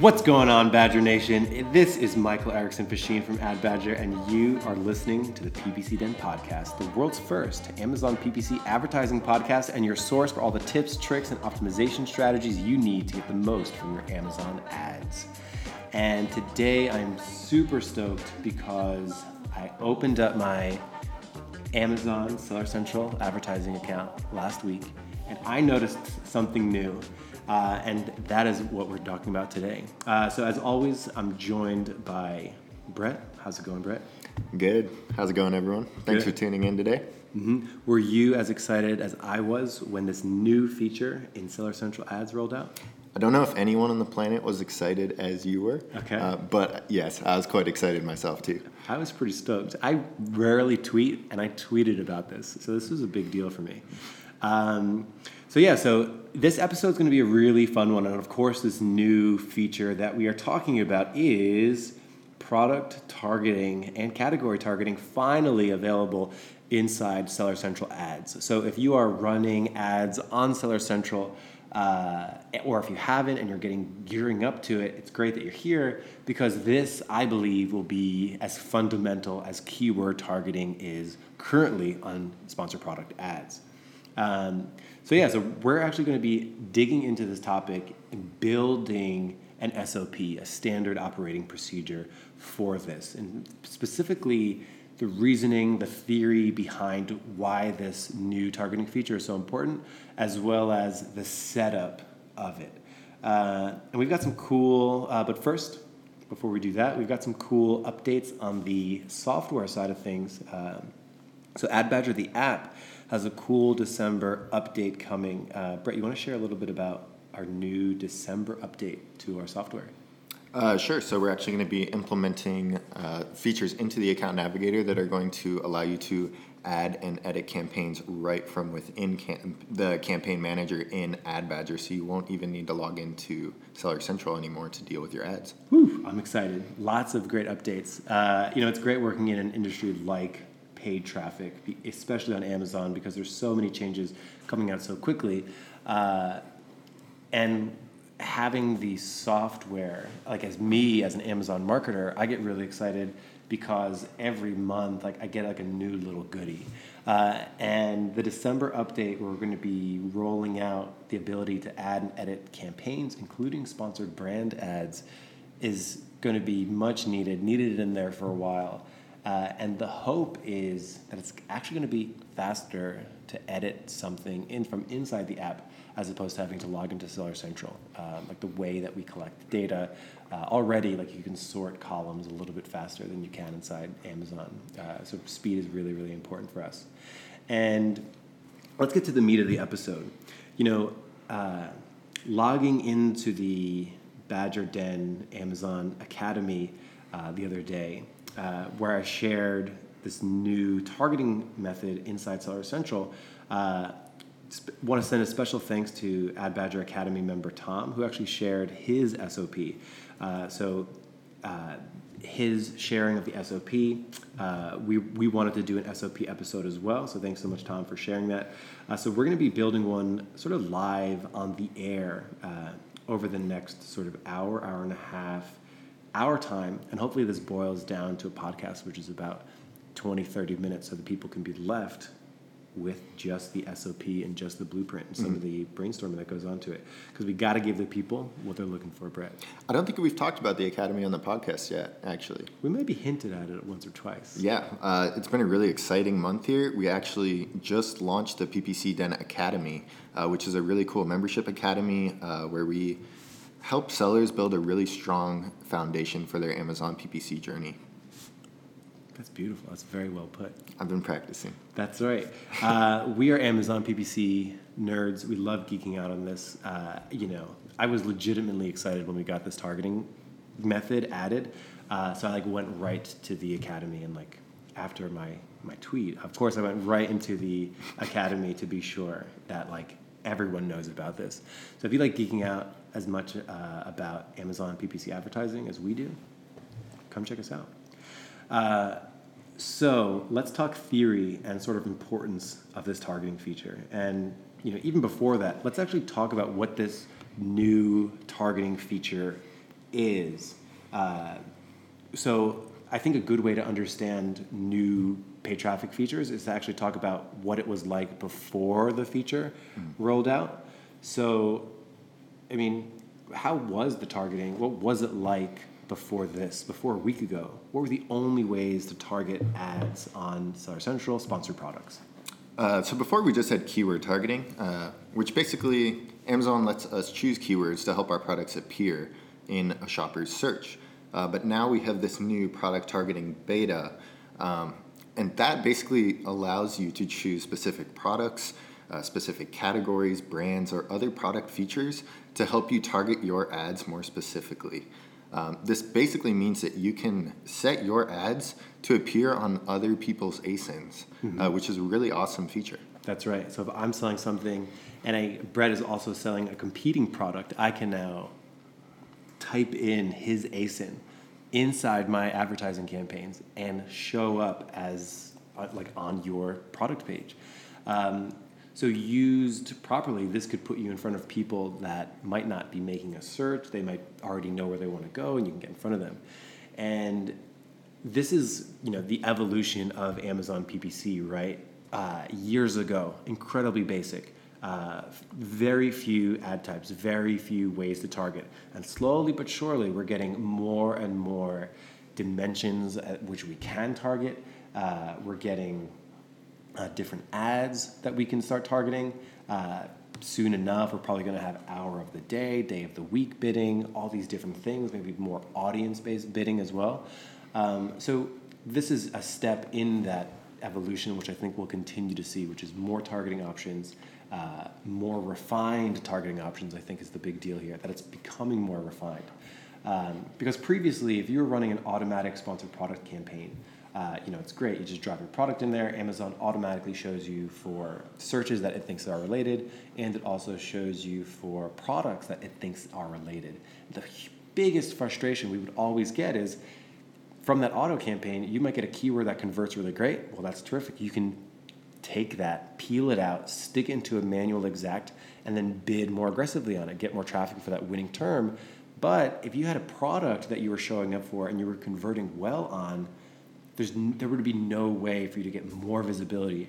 What's going on, Badger Nation? This is Michael Erickson Facchin from Ad Badger, and you are listening to the PPC Den podcast, the world's first Amazon PPC advertising podcast, and your source for all the tips, tricks, and optimization strategies you need to get the most from your Amazon ads. And today I'm super stoked because I opened up my Amazon Seller Central advertising account last week, and I noticed something new. Uh, and that is what we're talking about today. Uh, so, as always, I'm joined by Brett. How's it going, Brett? Good. How's it going, everyone? Thanks Good. for tuning in today. Mm-hmm. Were you as excited as I was when this new feature in Seller Central ads rolled out? I don't know if anyone on the planet was excited as you were. Okay. Uh, but yes, I was quite excited myself too. I was pretty stoked. I rarely tweet, and I tweeted about this, so this was a big deal for me. Um, so yeah, so this episode is going to be a really fun one, and of course, this new feature that we are talking about is product targeting and category targeting finally available inside Seller Central ads. So if you are running ads on Seller Central, uh, or if you haven't and you're getting gearing up to it, it's great that you're here because this, I believe, will be as fundamental as keyword targeting is currently on sponsored product ads. Um, so yeah, so we're actually going to be digging into this topic and building an SOP, a standard operating procedure for this, and specifically the reasoning, the theory behind why this new targeting feature is so important, as well as the setup of it. Uh, and we've got some cool, uh, but first, before we do that, we've got some cool updates on the software side of things. Um, so AdBadger, the app, has a cool December update coming. Uh, Brett, you want to share a little bit about our new December update to our software? Uh, sure. So we're actually going to be implementing uh, features into the account navigator that are going to allow you to add and edit campaigns right from within cam- the campaign manager in AdBadger. So you won't even need to log into Seller Central anymore to deal with your ads. Whew, I'm excited. Lots of great updates. Uh, you know, it's great working in an industry like paid traffic, especially on Amazon, because there's so many changes coming out so quickly. Uh, and having the software, like as me as an Amazon marketer, I get really excited because every month, like I get like a new little goodie. Uh, and the December update, we're going to be rolling out the ability to add and edit campaigns, including sponsored brand ads, is going to be much needed. Needed in there for a while. Uh, and the hope is that it's actually going to be faster to edit something in from inside the app as opposed to having to log into Seller Central. Um, like the way that we collect data uh, already, like you can sort columns a little bit faster than you can inside Amazon. Uh, so speed is really, really important for us. And let's get to the meat of the episode. You know, uh, logging into the Badger Den Amazon Academy uh, the other day uh, where I shared this new targeting method inside Seller Central. Uh, sp- want to send a special thanks to Ad Badger Academy member Tom, who actually shared his SOP. Uh, so uh, his sharing of the SOP, uh, we, we wanted to do an SOP episode as well. So thanks so much, Tom, for sharing that. Uh, so we're going to be building one sort of live on the air uh, over the next sort of hour, hour and a half our time, and hopefully this boils down to a podcast which is about 20, 30 minutes so that people can be left with just the SOP and just the blueprint and some mm-hmm. of the brainstorming that goes on to it. Because we got to give the people what they're looking for, Brett. I don't think we've talked about the Academy on the podcast yet, actually. We maybe hinted at it once or twice. Yeah, uh, it's been a really exciting month here. We actually just launched the PPC Den Academy, uh, which is a really cool membership academy uh, where we help sellers build a really strong foundation for their Amazon PPC journey. That's beautiful. That's very well put. I've been practicing. That's right. Uh, we are Amazon PPC nerds. We love geeking out on this. Uh, you know, I was legitimately excited when we got this targeting method added. Uh, so I like went right to the academy and like after my my tweet, of course, I went right into the academy to be sure that like everyone knows about this. So if you like geeking out as much uh, about Amazon PPC advertising as we do, come check us out. Uh, so let's talk theory and sort of importance of this targeting feature. And you know, even before that, let's actually talk about what this new targeting feature is uh, so I think a good way to understand new paid traffic features is to actually talk about what it was like before the feature rolled out. So, I mean, how was the targeting? What was it like before this, before a week ago? What were the only ways to target ads on Seller Central sponsored products? Uh, so before we just had keyword targeting, uh, which basically Amazon lets us choose keywords to help our products appear in a shopper's search. Uh, but now we have this new product targeting beta, um, and that basically allows you to choose specific products, uh, specific categories, brands, or other product features to help you target your ads more specifically. Um, this basically means that you can set your ads to appear on other people's ASINs, mm-hmm. uh, which is a really awesome feature. That's right. So if I'm selling something and I, Brett is also selling a competing product, I can now type in his ASIN inside my advertising campaigns and show up as uh, like on your product page. Um, so used properly, this could put you in front of people that might not be making a search. They might already know where they want to go, and you can get in front of them. And this is you know the evolution of Amazon PPC, right? Uh, years ago, incredibly basic. Uh, very few ad types, very few ways to target. And slowly but surely, we're getting more and more dimensions at which we can target. Uh, we're getting uh, different ads that we can start targeting. Uh, soon enough, we're probably going to have hour of the day, day of the week bidding, all these different things, maybe more audience based bidding as well. Um, so, this is a step in that evolution, which I think we'll continue to see, which is more targeting options, uh, more refined targeting options, I think is the big deal here, that it's becoming more refined. Um, because previously, if you were running an automatic sponsored product campaign, uh, you know, it's great. You just drop your product in there. Amazon automatically shows you for searches that it thinks are related, and it also shows you for products that it thinks are related. The biggest frustration we would always get is from that auto campaign, you might get a keyword that converts really great. Well, that's terrific. You can take that, peel it out, stick it into a manual exact, and then bid more aggressively on it, get more traffic for that winning term. But if you had a product that you were showing up for and you were converting well on, there's, there would be no way for you to get more visibility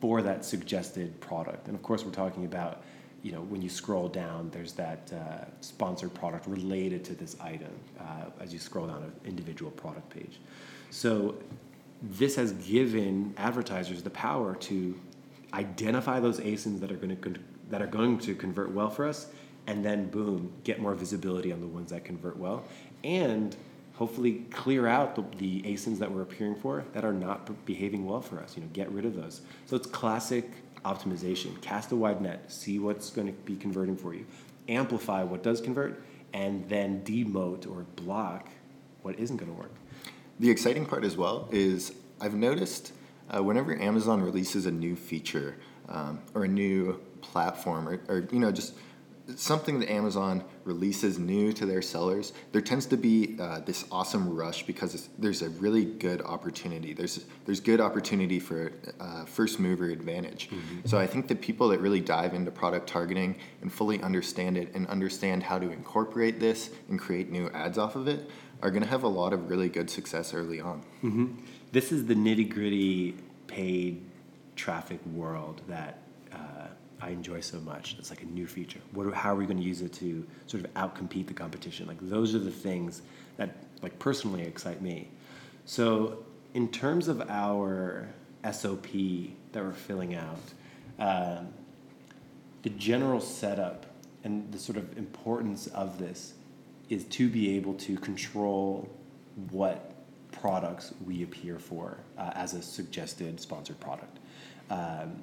for that suggested product. And of course, we're talking about, you know, when you scroll down, there's that uh, sponsored product related to this item uh, as you scroll down an individual product page. So this has given advertisers the power to identify those ASINs that are going to that are going to convert well for us, and then boom, get more visibility on the ones that convert well, and hopefully clear out the, the ASINs that we're appearing for that are not behaving well for us. You know, get rid of those. So it's classic optimization. Cast a wide net, see what's going to be converting for you, amplify what does convert, and then demote or block what isn't going to work. The exciting part as well is I've noticed uh, whenever Amazon releases a new feature um, or a new platform or, or you know just something that Amazon releases new to their sellers, there tends to be uh, this awesome rush because there's a really good opportunity. There's there's good opportunity for uh, first mover advantage. Mm-hmm. So I think the people that really dive into product targeting and fully understand it and understand how to incorporate this and create new ads off of it are going to have a lot of really good success early on. Mm-hmm. This is the nitty gritty paid traffic world that I enjoy so much. It's like a new feature. What, how are we going to use it to sort of outcompete the competition? Like those are the things that like personally excite me. So in terms of our SOP that we're filling out, um, the general setup and the sort of importance of this is to be able to control what products we appear for uh, as a suggested sponsored product. Um,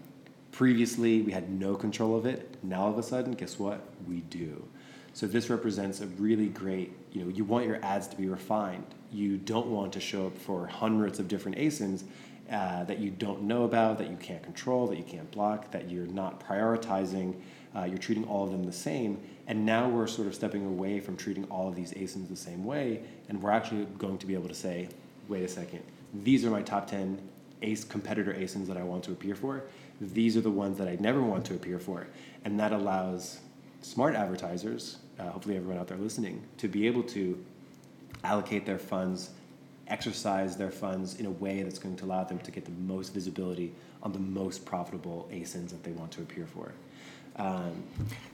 previously, we had no control of it. Now, all of a sudden, guess what? We do. So this represents a really great, you know, you want your ads to be refined. You don't want to show up for hundreds of different ASINs uh, that you don't know about, that you can't control, that you can't block, that you're not prioritizing. Uh, you're treating all of them the same and now we're sort of stepping away from treating all of these ASINs the same way, and we're actually going to be able to say, wait a second, these are my top 10 ACE competitor ASINs that I want to appear for. These are the ones that I never want to appear for. And that allows smart advertisers, uh, hopefully everyone out there listening, to be able to allocate their funds, exercise their funds in a way that's going to allow them to get the most visibility on the most profitable ASINs that they want to appear for. Um,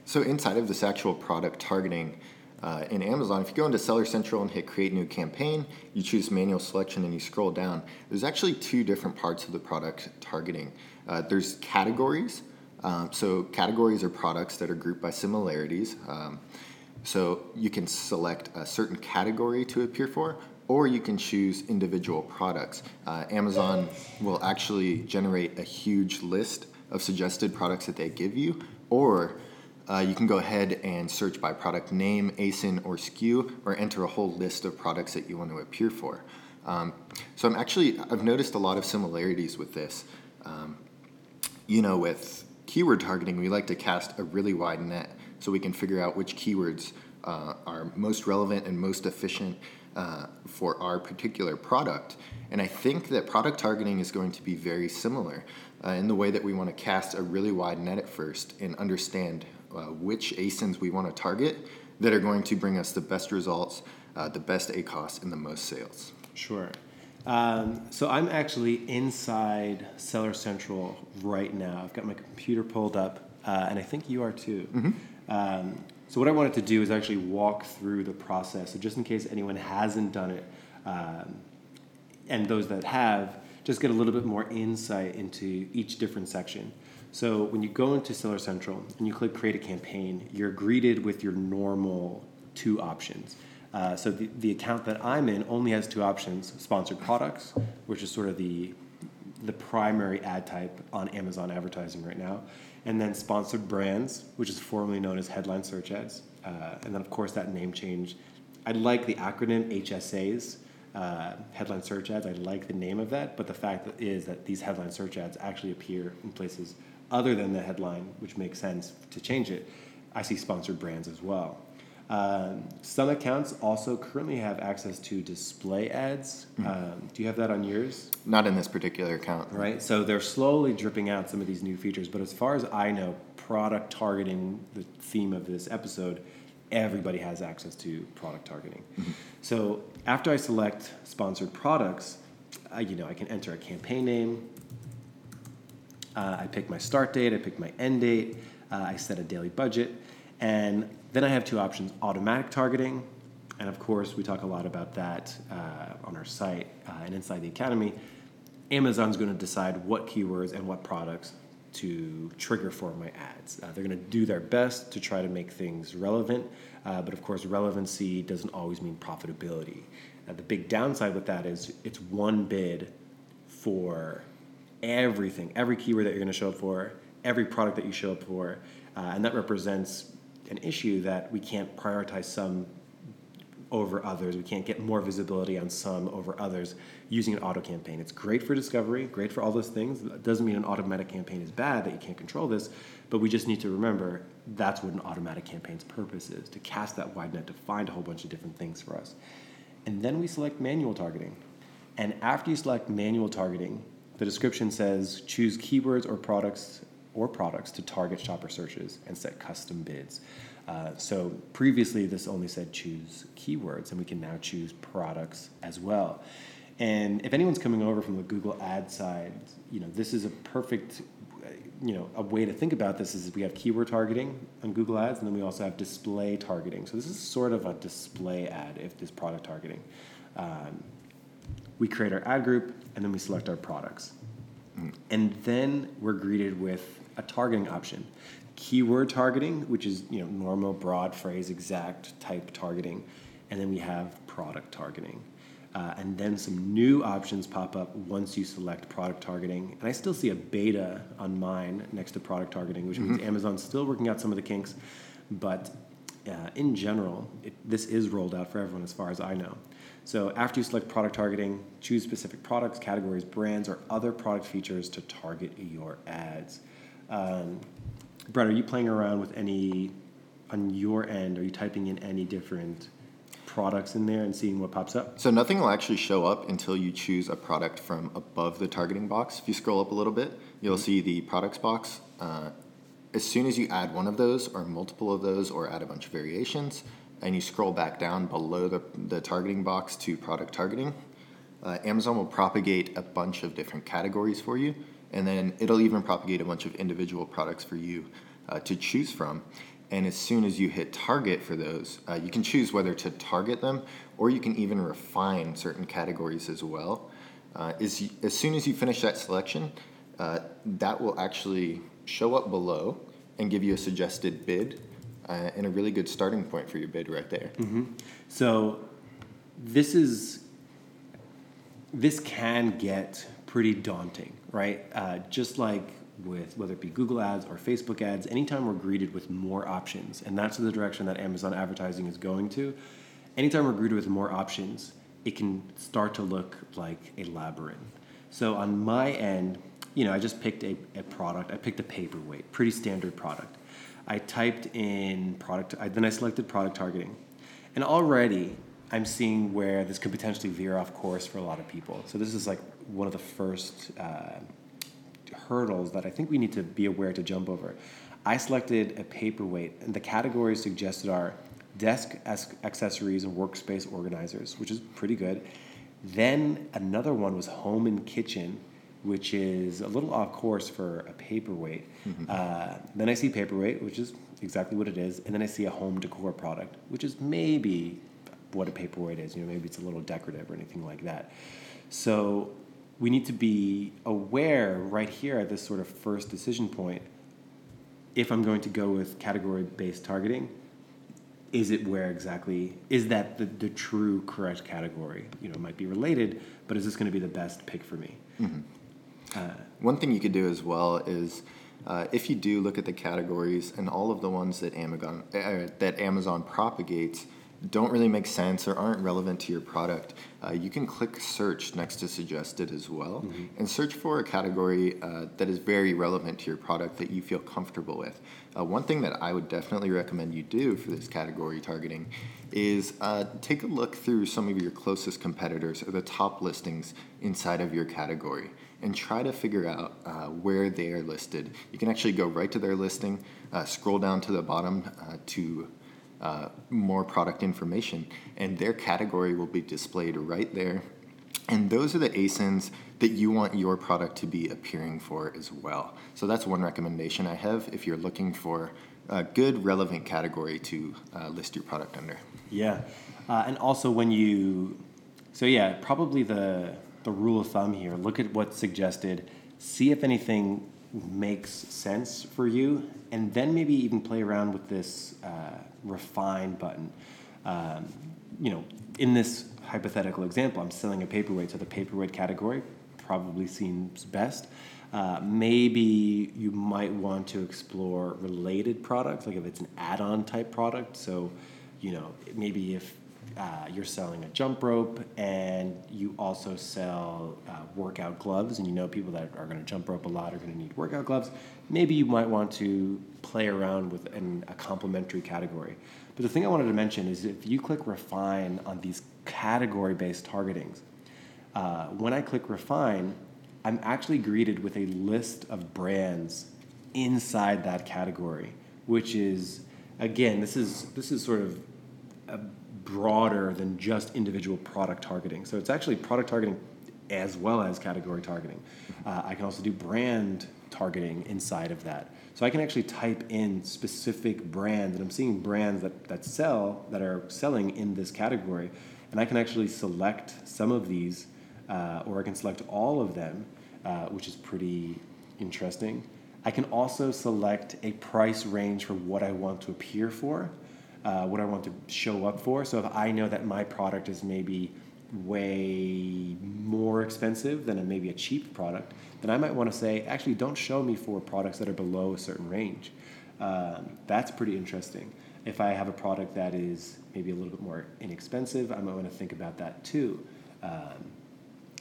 so inside of this actual product targeting, uh, in Amazon, if you go into Seller Central and hit Create New Campaign, you choose Manual Selection and you scroll down. There's actually two different parts of the product targeting. Uh, there's categories. Um, so categories are products that are grouped by similarities. Um, so you can select a certain category to appear for, or you can choose individual products. Uh, Amazon will actually generate a huge list of suggested products that they give you, or uh, you can go ahead and search by product name, ASIN, or SKU, or enter a whole list of products that you want to appear for. Um, so I'm actually, I've noticed a lot of similarities with this. Um, you know, with keyword targeting, we like to cast a really wide net so we can figure out which keywords uh, are most relevant and most efficient uh, for our particular product. And I think that product targeting is going to be very similar uh, in the way that we want to cast a really wide net at first and understand uh, which ASINs we want to target that are going to bring us the best results, uh, the best ACOS, and the most sales. Sure. Um, so I'm actually inside Seller Central right now. I've got my computer pulled up, uh, and I think you are too. Mm-hmm. Um, so what I wanted to do is actually walk through the process. So just in case anyone hasn't done it, um, and those that have, just get a little bit more insight into each different section. So when you go into Seller Central and you click Create a Campaign, you're greeted with your normal two options. Uh, so the, the account that I'm in only has two options: sponsored products, which is sort of the the primary ad type on Amazon advertising right now, and then sponsored brands, which is formerly known as headline search ads, uh, and then of course that name change. I like the acronym HSAs, uh, headline search ads. I like the name of that, but the fact is that these headline search ads actually appear in places other than the headline, which makes sense to change it, I see sponsored brands as well. Um, some accounts also currently have access to display ads. Mm-hmm. Um, do you have that on yours? Not in this particular account. Right. So they're slowly dripping out some of these new features. But as far as I know, product targeting, the theme of this episode, everybody has access to product targeting. Mm-hmm. So after I select sponsored products, I, you know, I can enter a campaign name, uh, I pick my start date, I pick my end date, uh, I set a daily budget, and then I have two options automatic targeting, and of course, we talk a lot about that uh, on our site uh, and inside the Academy. Amazon's going to decide what keywords and what products to trigger for my ads. Uh, they're going to do their best to try to make things relevant, uh, but of course, relevancy doesn't always mean profitability. the big downside with that is it's one bid for everything, every keyword that you're going to show up for, every product that you show up for, uh, and that represents an issue that we can't prioritize some over others. We can't get more visibility on some over others using an auto campaign. It's great for discovery, great for all those things. It doesn't mean an automatic campaign is bad, that you can't control this, but we just need to remember that's what an automatic campaign's purpose is to cast that wide net to find a whole bunch of different things for us. And then we select manual targeting. And after you select manual targeting, the description says choose keywords or products or products to target shopper searches and set custom bids. Uh, so previously, this only said choose keywords, and we can now choose products as well. And if anyone's coming over from the Google ad side, you know this is a perfect, you know, a way to think about this is we have keyword targeting on Google Ads, and then we also have display targeting. So this is sort of a display ad if this product targeting. Um, we create our ad group, and then we select our products. Mm. And then we're greeted with a targeting option. Keyword targeting, which is you know normal, broad phrase, exact type targeting, and then we have product targeting. Uh, and then some new options pop up once you select product targeting. And I still see a beta on mine next to product targeting, which mm-hmm. means Amazon's still working out some of the kinks. But uh, in general, it, this is rolled out for everyone as far as I know. So after you select product targeting, choose specific products, categories, brands, or other product features to target your ads. Um, Brett, are you playing around with any on your end? Are you typing in any different products in there and seeing what pops up? So nothing will actually show up until you choose a product from above the targeting box. If you scroll up a little bit, you'll mm-hmm. see the products box. Uh, as soon as you add one of those, or multiple of those, or add a bunch of variations, and you scroll back down below the, the targeting box to product targeting, uh, Amazon will propagate a bunch of different categories for you, and then it'll even propagate a bunch of individual products for you uh, to choose from. And as soon as you hit target for those, uh, you can choose whether to target them or you can even refine certain categories as well. Uh, is, as soon as you finish that selection, uh, that will actually show up below and give you a suggested bid uh, and a really good starting point for your bid right there. So this is this can get pretty daunting, right? Uh, just like with whether it be Google ads or Facebook ads, anytime we're greeted with more options, and that's the direction that Amazon advertising is going to, anytime we're greeted with more options, it can start to look like a labyrinth. So on my end, you know, I just picked a, a product, I picked a paperweight, pretty standard product. I typed in product, I, then I selected product targeting. And already I'm seeing where this could potentially veer off course for a lot of people. So this is like one of the first uh, hurdles that I think we need to be aware to jump over. I selected a paperweight, and the categories suggested are desk ac- accessories and workspace organizers, which is pretty good. Then another one was home and kitchen, which is a little off course for a paperweight. Uh, then I see paperweight, which is exactly what it is, and then I see a home decor product, which is maybe what a paperweight is. You know, maybe it's a little decorative or anything like that. So we need to be aware right here at this sort of first decision point. If I'm going to go with category-based targeting, is it where exactly is that the, the true correct category? You know, it might be related, but is this going to be the best pick for me? One thing you could do as well is uh, if you do look at the categories and all of the ones that Amazon uh, that Amazon propagates don't really make sense or aren't relevant to your product, uh, you can click search next to suggested as well and search for a category uh, that is very relevant to your product that you feel comfortable with. Uh, one thing that I would definitely recommend you do for this category targeting is uh, take a look through some of your closest competitors or the top listings inside of your category and try to figure out uh, where they are listed. You can actually go right to their listing, uh, scroll down to the bottom uh, to uh, more product information, and their category will be displayed right there. And those are the ASINs that you want your product to be appearing for as well. So that's one recommendation I have if you're looking for a good, relevant category to uh, list your product under. Yeah, uh, and also when you, so yeah, probably the the rule of thumb here. Look at what's suggested, see if anything makes sense for you, and then maybe even play around with this uh, refine button. Um, you know, in this hypothetical example, I'm selling a paperweight, so the paperweight category probably seems best. Uh, maybe you might want to explore related products, like if it's an add-on type product. So, you know, maybe if uh, you're selling a jump rope and you also sell uh, workout gloves, and you know people that are going to jump rope a lot are going to need workout gloves, maybe you might want to play around with an, a complementary category. But the thing I wanted to mention is if you click refine on these category based targetings, uh, when I click refine, I'm actually greeted with a list of brands inside that category, which is again, this is this is sort of a broader than just individual product targeting. So it's actually product targeting as well as category targeting. Uh, I can also do brand targeting inside of that. So I can actually type in specific brands, and I'm seeing brands that, that sell, that are selling in this category, and I can actually select some of these, uh, or I can select all of them, uh, which is pretty interesting. I can also select a price range for what I want to appear for, uh, what I want to show up for. So if I know that my product is maybe way more expensive than a, maybe a cheap product, then I might want to say, actually, don't show me for products that are below a certain range. Um, that's pretty interesting. If I have a product that is maybe a little bit more inexpensive, I might want to think about that too. Um,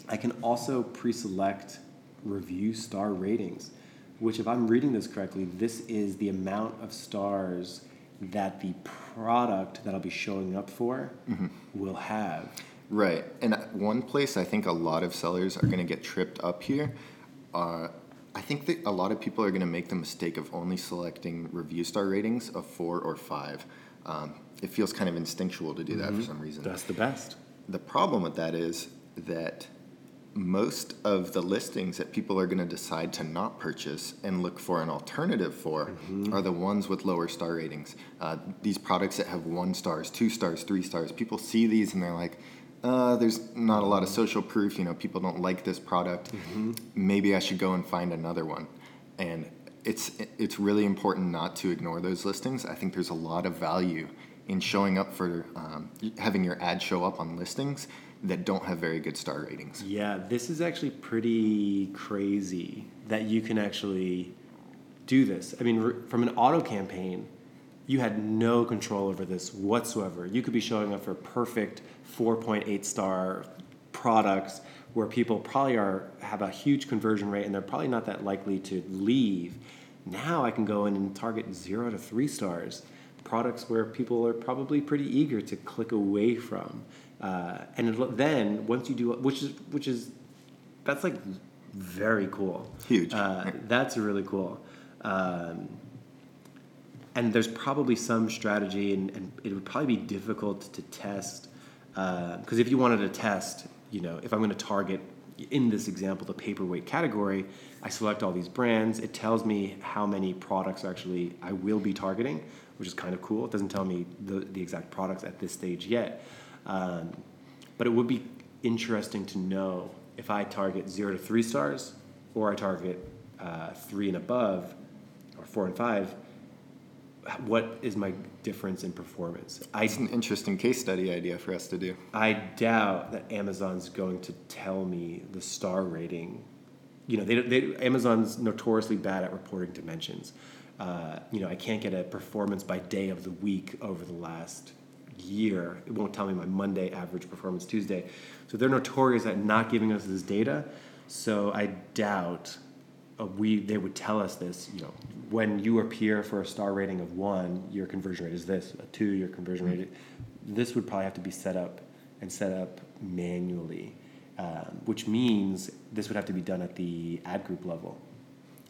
I can also pre-select review star ratings, which if I'm reading this correctly, this is the amount of stars that the product that I'll be showing up for will have. Right. And one place I think a lot of sellers are going to get tripped up here uh, I think that a lot of people are going to make the mistake of only selecting review star ratings of four or five. Um, it feels kind of instinctual to do that for some reason. That's the best. The problem with that is that most of the listings that people are going to decide to not purchase and look for an alternative for are the ones with lower star ratings. Uh, these products that have one stars, two stars, three stars, people see these and they're like, uh, there's not a lot of social proof. You know, people don't like this product. Maybe I should go and find another one. And it's it's really important not to ignore those listings. I think there's a lot of value in showing up for um, having your ad show up on listings that don't have very good star ratings. Yeah, this is actually pretty crazy that you can actually do this. I mean, r- from an auto campaign, you had no control over this whatsoever. You could be showing up for perfect 4.8 star products where people probably are have a huge conversion rate and they're probably not that likely to leave. Now I can go in and target 0 to 3 stars, products where people are probably pretty eager to click away from. Uh, and then once you do which is which is that's like very cool. Huge. Uh, that's really cool. Um, and there's probably some strategy, and, and it would probably be difficult to test. Because if you wanted to test, you know, if I'm going to target, in this example, the paperweight category, I select all these brands. It tells me how many products actually I will be targeting, which is kind of cool. It doesn't tell me the, the exact products at this stage yet. Um, but it would be interesting to know if I target zero to three stars or I target uh, three and above or four and five, what is my difference in performance? I, It's an interesting case study idea for us to do. I doubt that Amazon's going to tell me the star rating. You know, they, they, Amazon's notoriously bad at reporting dimensions. Uh, you know, I can't get a performance by day of the week over the last year. It won't tell me my Monday average performance Tuesday. So they're notorious at not giving us this data. So I doubt uh, we they would tell us this. You know, when you appear for a star rating of one, your conversion rate is this. A two, your conversion rate. This would probably have to be set up and set up manually, um, which means this would have to be done at the ad group level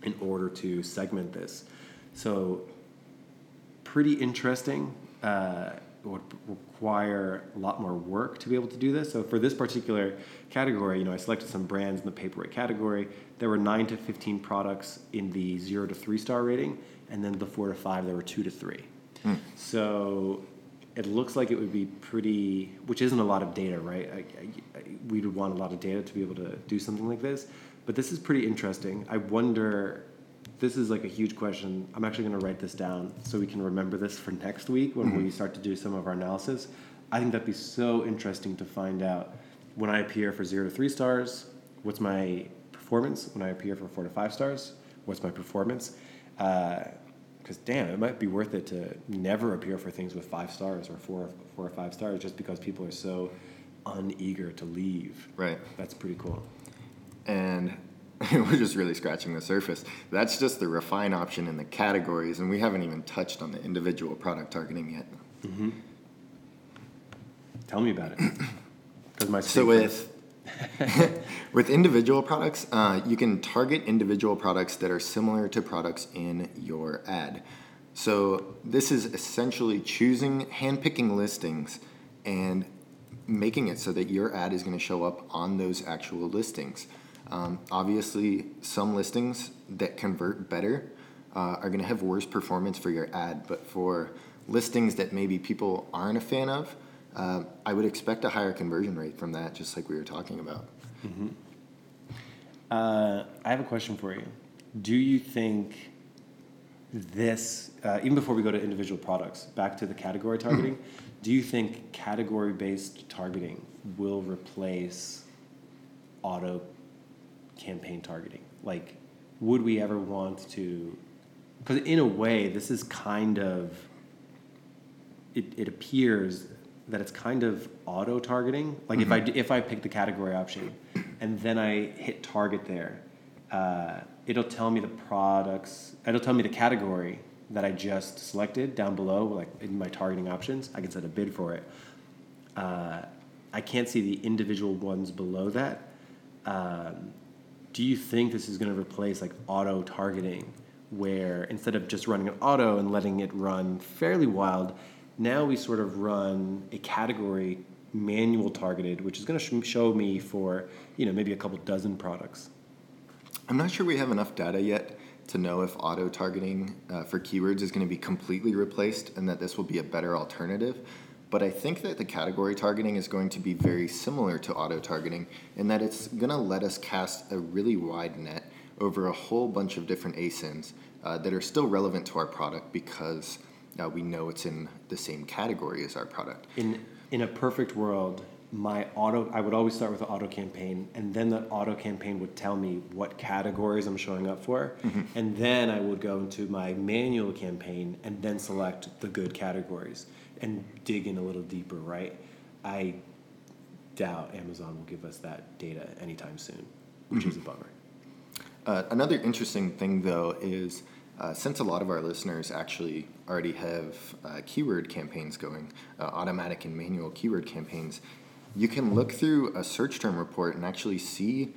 in order to segment this. So pretty interesting. Uh, would require a lot more work to be able to do this. So for this particular category, you know, I selected some brands in the paperweight category. There were nine to fifteen products in the zero to three star rating, and then the four to five, there were two to three. Hmm. So it looks like it would be pretty, which isn't a lot of data, right? I, I, I, we would want a lot of data to be able to do something like this, but this is pretty interesting. I wonder. This is like a huge question. I'm actually going to write this down so we can remember this for next week when we mm-hmm. start to do some of our analysis. I think that'd be so interesting to find out when I appear for zero to three stars, what's my performance? When I appear for four to five stars, what's my performance? Uh, because damn, it might be worth it to never appear for things with five stars or four, four or five stars, just because people are so uneager to leave. Right. That's pretty cool. And we're just really scratching the surface. That's just the refine option in the categories, and we haven't even touched on the individual product targeting yet. Tell me about it. Because my So with with individual products, uh, you can target individual products that are similar to products in your ad. So this is essentially choosing, handpicking listings, and making it so that your ad is going to show up on those actual listings. Um, obviously, some listings that convert better uh, are going to have worse performance for your ad, but for listings that maybe people aren't a fan of, uh, I would expect a higher conversion rate from that, just like we were talking about. Uh, I have a question for you. Do you think this, uh, even before we go to individual products, back to the category targeting, do you think category based targeting will replace auto campaign targeting? Like, would we ever want to? Because in a way, this is kind of, it, it appears that it's kind of auto targeting. Like if I if I pick the category option, and then I hit target there, uh, it'll tell me the products. It'll tell me the category that I just selected down below, like in my targeting options. I can set a bid for it. Uh, I can't see the individual ones below that. Um, do you think this is going to replace like auto targeting, where instead of just running an auto and letting it run fairly wild, now we sort of run a category manual targeted, which is going to sh- show me for you know maybe a couple dozen products. I'm not sure we have enough data yet to know if auto targeting uh, for keywords is going to be completely replaced and that this will be a better alternative. But I think that the category targeting is going to be very similar to auto targeting in that it's going to let us cast a really wide net over a whole bunch of different ASINs uh, that are still relevant to our product because uh, we know it's in the same category as our product. In in a perfect world, my auto I would always start with the auto campaign, and then the auto campaign would tell me what categories I'm showing up for, and then I would go into my manual campaign and then select the good categories and dig in a little deeper. Right? I doubt Amazon will give us that data anytime soon, which is a bummer. Uh, another interesting thing, though, is uh, since a lot of our listeners actually already have uh, keyword campaigns going, uh, automatic and manual keyword campaigns, you can look through a search term report and actually see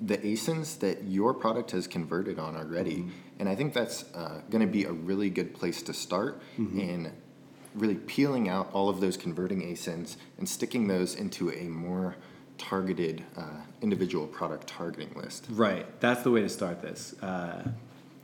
the ASINs that your product has converted on already. And I think that's uh, going to be a really good place to start in really peeling out all of those converting ASINs and sticking those into a more targeted uh, individual product targeting list. Right. That's the way to start this. Uh,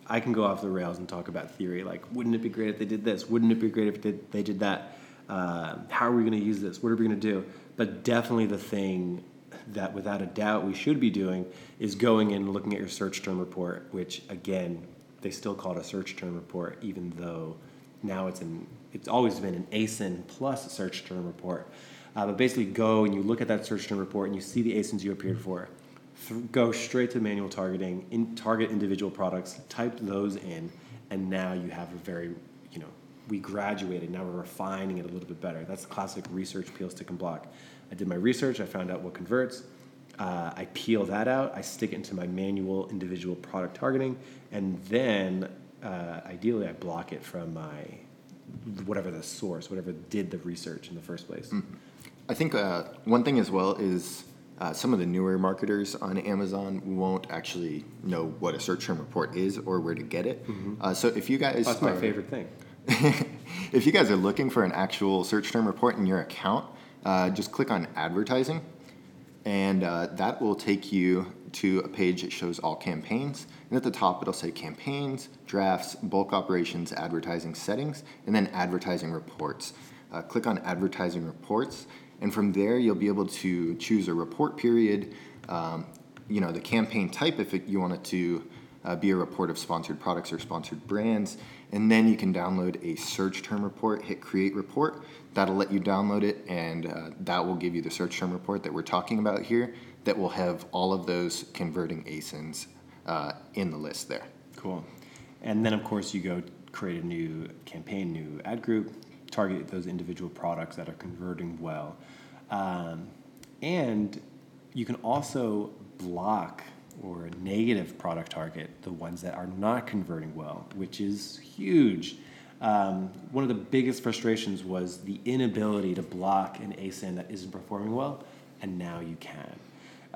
I can go off the rails and talk about theory. Like, wouldn't it be great if they did this? Wouldn't it be great if they did that? Uh, how are we going to use this? What are we going to do? But definitely the thing that, without a doubt, we should be doing is going in and looking at your search term report, which, again, they still call it a search term report, even though now it's an it's always been an ASIN plus search term report. Uh, but basically, go and you look at that search term report and you see the ASINs you appeared for. Th- go straight to manual targeting, in, target individual products, type those in, and now you have a very, we graduated. Now we're refining it a little bit better. That's the classic research peel, stick, and block. I did my research. I found out what converts. Uh, I peel that out. I stick it into my manual individual product targeting, and then uh, ideally I block it from my whatever the source, whatever did the research in the first place. I think uh, one thing as well is uh, some of the newer marketers on Amazon won't actually know what a search term report is or where to get it. Uh, so if you guys That's my are- favorite thing. if you guys are looking for an actual search term report in your account, uh, just click on advertising, and uh, that will take you to a page that shows all campaigns. And at the top, it'll say campaigns, drafts, bulk operations, advertising settings, and then advertising reports. Uh, click on advertising reports, and from there, you'll be able to choose a report period, um, you know, the campaign type if it, you want it to uh, be a report of sponsored products or sponsored brands. And then you can download a search term report, hit create report. That'll let you download it, and uh, that will give you the search term report that we're talking about here that will have all of those converting ASINs uh, in the list there. Cool. And then, of course, you go create a new campaign, new ad group, target those individual products that are converting well. Um, and you can also block or negative product target the ones that are not converting well, which is huge. Um, one of the biggest frustrations was the inability to block an ASIN that isn't performing well, and now you can.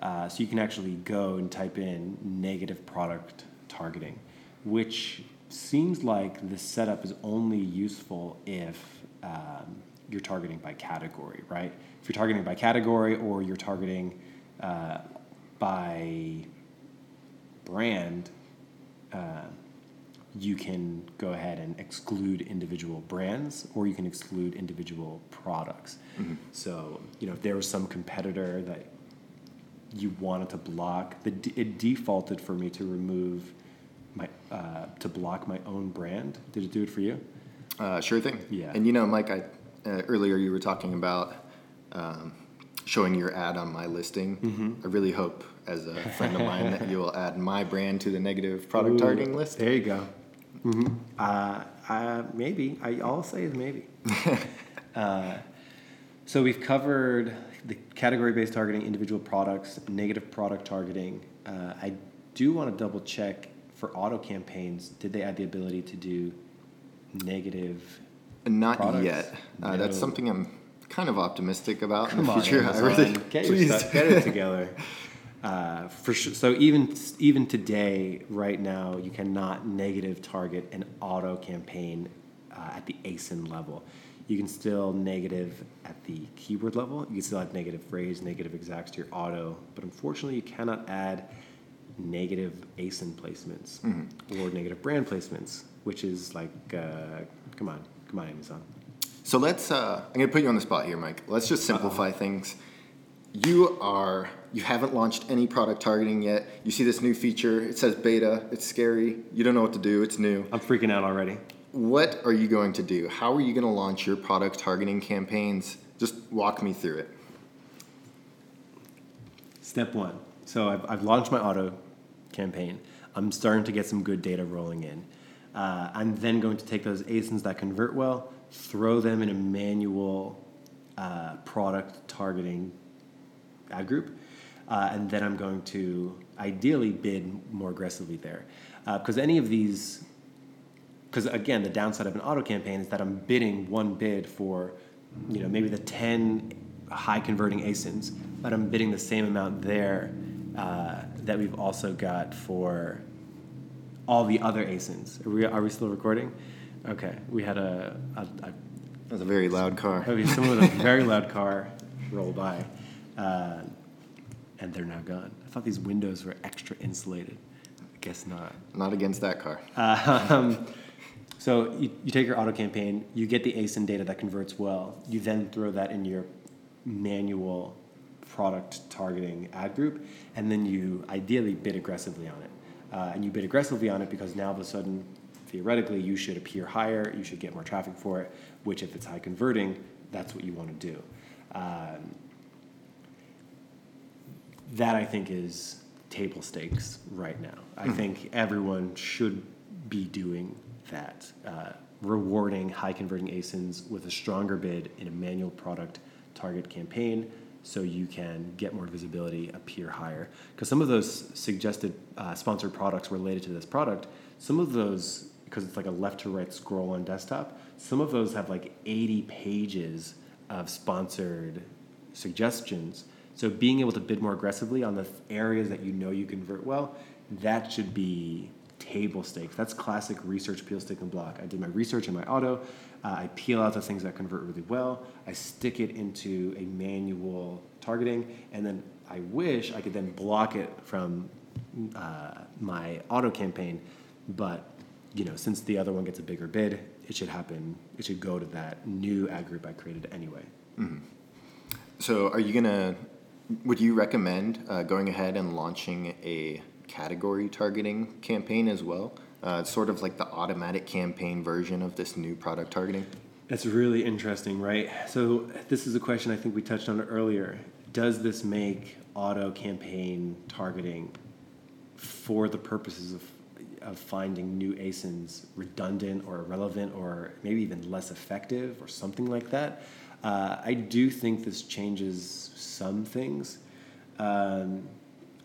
Uh, so you can actually go and type in negative product targeting, which seems like the setup is only useful if um, you're targeting by category, right? If you're targeting by category or you're targeting uh, by brand, uh, you can go ahead and exclude individual brands or you can exclude individual products. So, you know, if there was some competitor that you wanted to block, the, d- it defaulted for me to remove my, uh, to block my own brand. Did it do it for you? Uh, sure thing. Yeah. And you know, Mike, I uh, earlier you were talking about um, showing your ad on my listing. Mm-hmm. I really hope, as a friend of mine, that you will add my brand to the negative product Ooh, targeting list. There you go. hmm Uh, uh, maybe. I, all I'll say is maybe. uh, so we've covered the category-based targeting, individual products, negative product targeting. Uh, I do want to double check for auto campaigns. Did they add the ability to do negative? Not products? yet. Uh, That's something I'm kind of optimistic about in Come the on, future. I Amazon. really, get, your stuff, get it together. Uh, for sure. So even even today, right now, you cannot negative target an auto campaign uh, at the ASIN level. You can still negative at the keyword level. You can still add negative phrase, negative exacts to your auto, but unfortunately, you cannot add negative ASIN placements or negative brand placements, which is like, uh, come on, come on, Amazon. So let's. Uh, I'm going to put you on the spot here, Mike. Let's just simplify things. You are. You haven't launched any product targeting yet. You see this new feature. It says beta. It's scary. You don't know what to do. It's new. I'm freaking out already. What are you going to do? How are you going to launch your product targeting campaigns? Just walk me through it. Step one. So I've, I've launched my auto campaign. I'm starting to get some good data rolling in. Uh, I'm then going to take those ASINs that convert well, throw them in a manual uh, product targeting ad group, uh, and then I'm going to ideally bid more aggressively there. Because any of these, because again, the downside of an auto campaign is that I'm bidding one bid for, you know, maybe the 10 high converting ASINs, but I'm bidding the same amount there uh, that we've also got for all the other ASINs. Are we, are we still recording? Okay, we had a, a, a That's a very loud car. Okay, someone with a very loud car roll by, uh, and they're now gone. I thought these windows were extra insulated. I guess not. Not against that car. Um, so you, you take your auto campaign, you get the ASIN data that converts well. You then throw that in your manual product targeting ad group, and then you ideally bid aggressively on it. Uh, and you bid aggressively on it because now all of a sudden, theoretically, you should appear higher, you should get more traffic for it, which if it's high converting, that's what you want to do. Um, that I think is table stakes right now. I think everyone should be doing that, uh, rewarding high converting ASINs with a stronger bid in a manual product target campaign so you can get more visibility, appear higher. Because some of those suggested uh, sponsored products related to this product, some of those, because it's like a left to right scroll on desktop, some of those have like 80 pages of sponsored suggestions. So being able to bid more aggressively on the areas that you know you convert well, that should be table stakes. That's classic research peel, stick, and block. I did my research in my auto. Uh, I peel out the things that convert really well. I stick it into a manual targeting, and then I wish I could then block it from uh, my auto campaign. But you know, since the other one gets a bigger bid, it should happen. It should go to that new ad group I created anyway. So, are you gonna? Would you recommend uh, going ahead and launching a category targeting campaign as well? Uh, sort of like the automatic campaign version of this new product targeting. That's really interesting, right? So this is a question I think we touched on earlier. Does this make auto campaign targeting for the purposes of, of finding new ASINs redundant or irrelevant or maybe even less effective or something like that? Uh, I do think this changes some things. Um,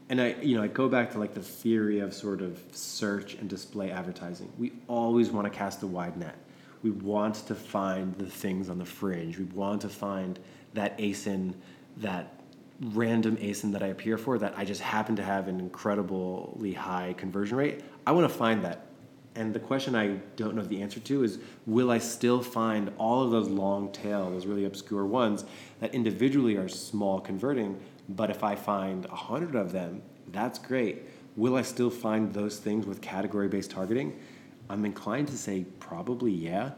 and I, you know, I go back to like the theory of sort of search and display advertising. We always want to cast a wide net. We want to find the things on the fringe. We want to find that ASIN, that random ASIN that I appear for that I just happen to have an incredibly high conversion rate. I want to find that. And the question I don't know the answer to is will I still find all of those long tail, those really obscure ones that individually are small converting, but if I find a hundred of them, that's great. Will I still find those things with category based targeting? I'm inclined to say probably yeah.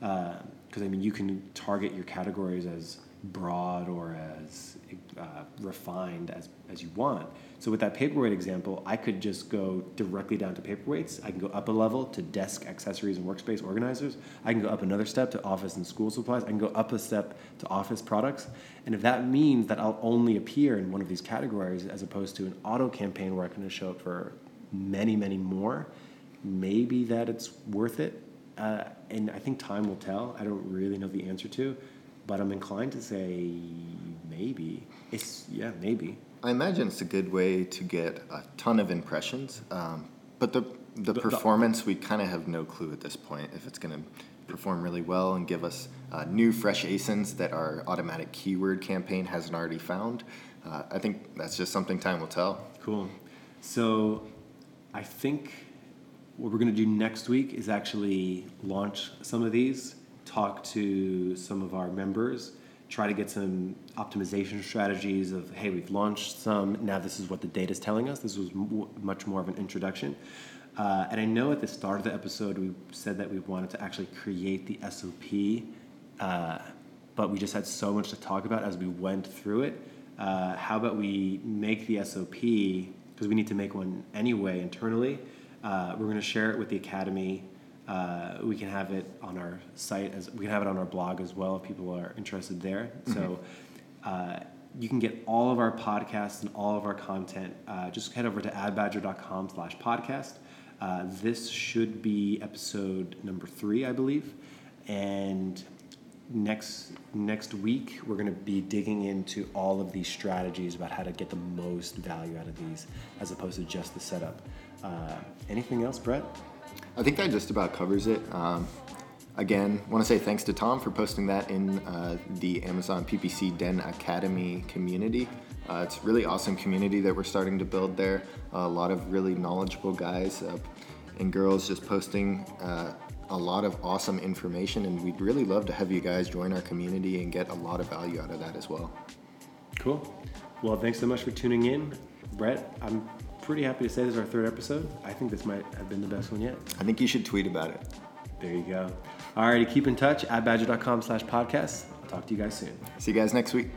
Uh, because I mean, you can target your categories as broad or as uh, refined as, as you want. So with that paperweight example, I could just go directly down to paperweights. I can go up a level to desk accessories and workspace organizers. I can go up another step to office and school supplies. I can go up a step to office products. And if that means that I'll only appear in one of these categories as opposed to an auto campaign where I can show up for many, many more, maybe that it's worth it. Uh, and I think time will tell. I don't really know the answer to, but I'm inclined to say maybe. It's yeah, maybe. I imagine it's a good way to get a ton of impressions, um, but the the performance we kind of have no clue at this point if it's going to perform really well and give us uh, new fresh ASINs that our automatic keyword campaign hasn't already found. uh, I think that's just something time will tell. Cool. So I think what we're going to do next week is actually launch some of these, talk to some of our members, try to get some optimization strategies of, hey, we've launched some, now this is what the data is telling us. This was m- much more of an introduction. Uh, and I know at the start of the episode we said that we wanted to actually create the SOP, uh, but we just had so much to talk about as we went through it. Uh, how about we make the SOP, because we need to make one anyway internally. Uh, we're going to share it with the Academy. Uh, we can have it on our site, as we can have it on our blog as well if people are interested there. So uh, you can get all of our podcasts and all of our content. Uh, just head over to adbadger.com slash podcast. Uh, this should be episode number three, I believe. And next next week we're going to be digging into all of these strategies about how to get the most value out of these as opposed to just the setup uh, anything else brett I think that just about covers it. Um, again, want to say thanks to Tom for posting that in uh, the Amazon PPC Den Academy community. Uh, it's really awesome community that we're starting to build there. a lot of really knowledgeable guys uh, and girls just posting uh, a lot of awesome information, and we'd really love to have you guys join our community and get a lot of value out of that as well. cool well thanks so much for tuning in brett i'm pretty happy to say this is our third episode. I think this might have been the best one yet. I think you should tweet about it. There you go. All righty, keep in touch at badger.com slash podcast. Talk to you guys soon. See you guys next week.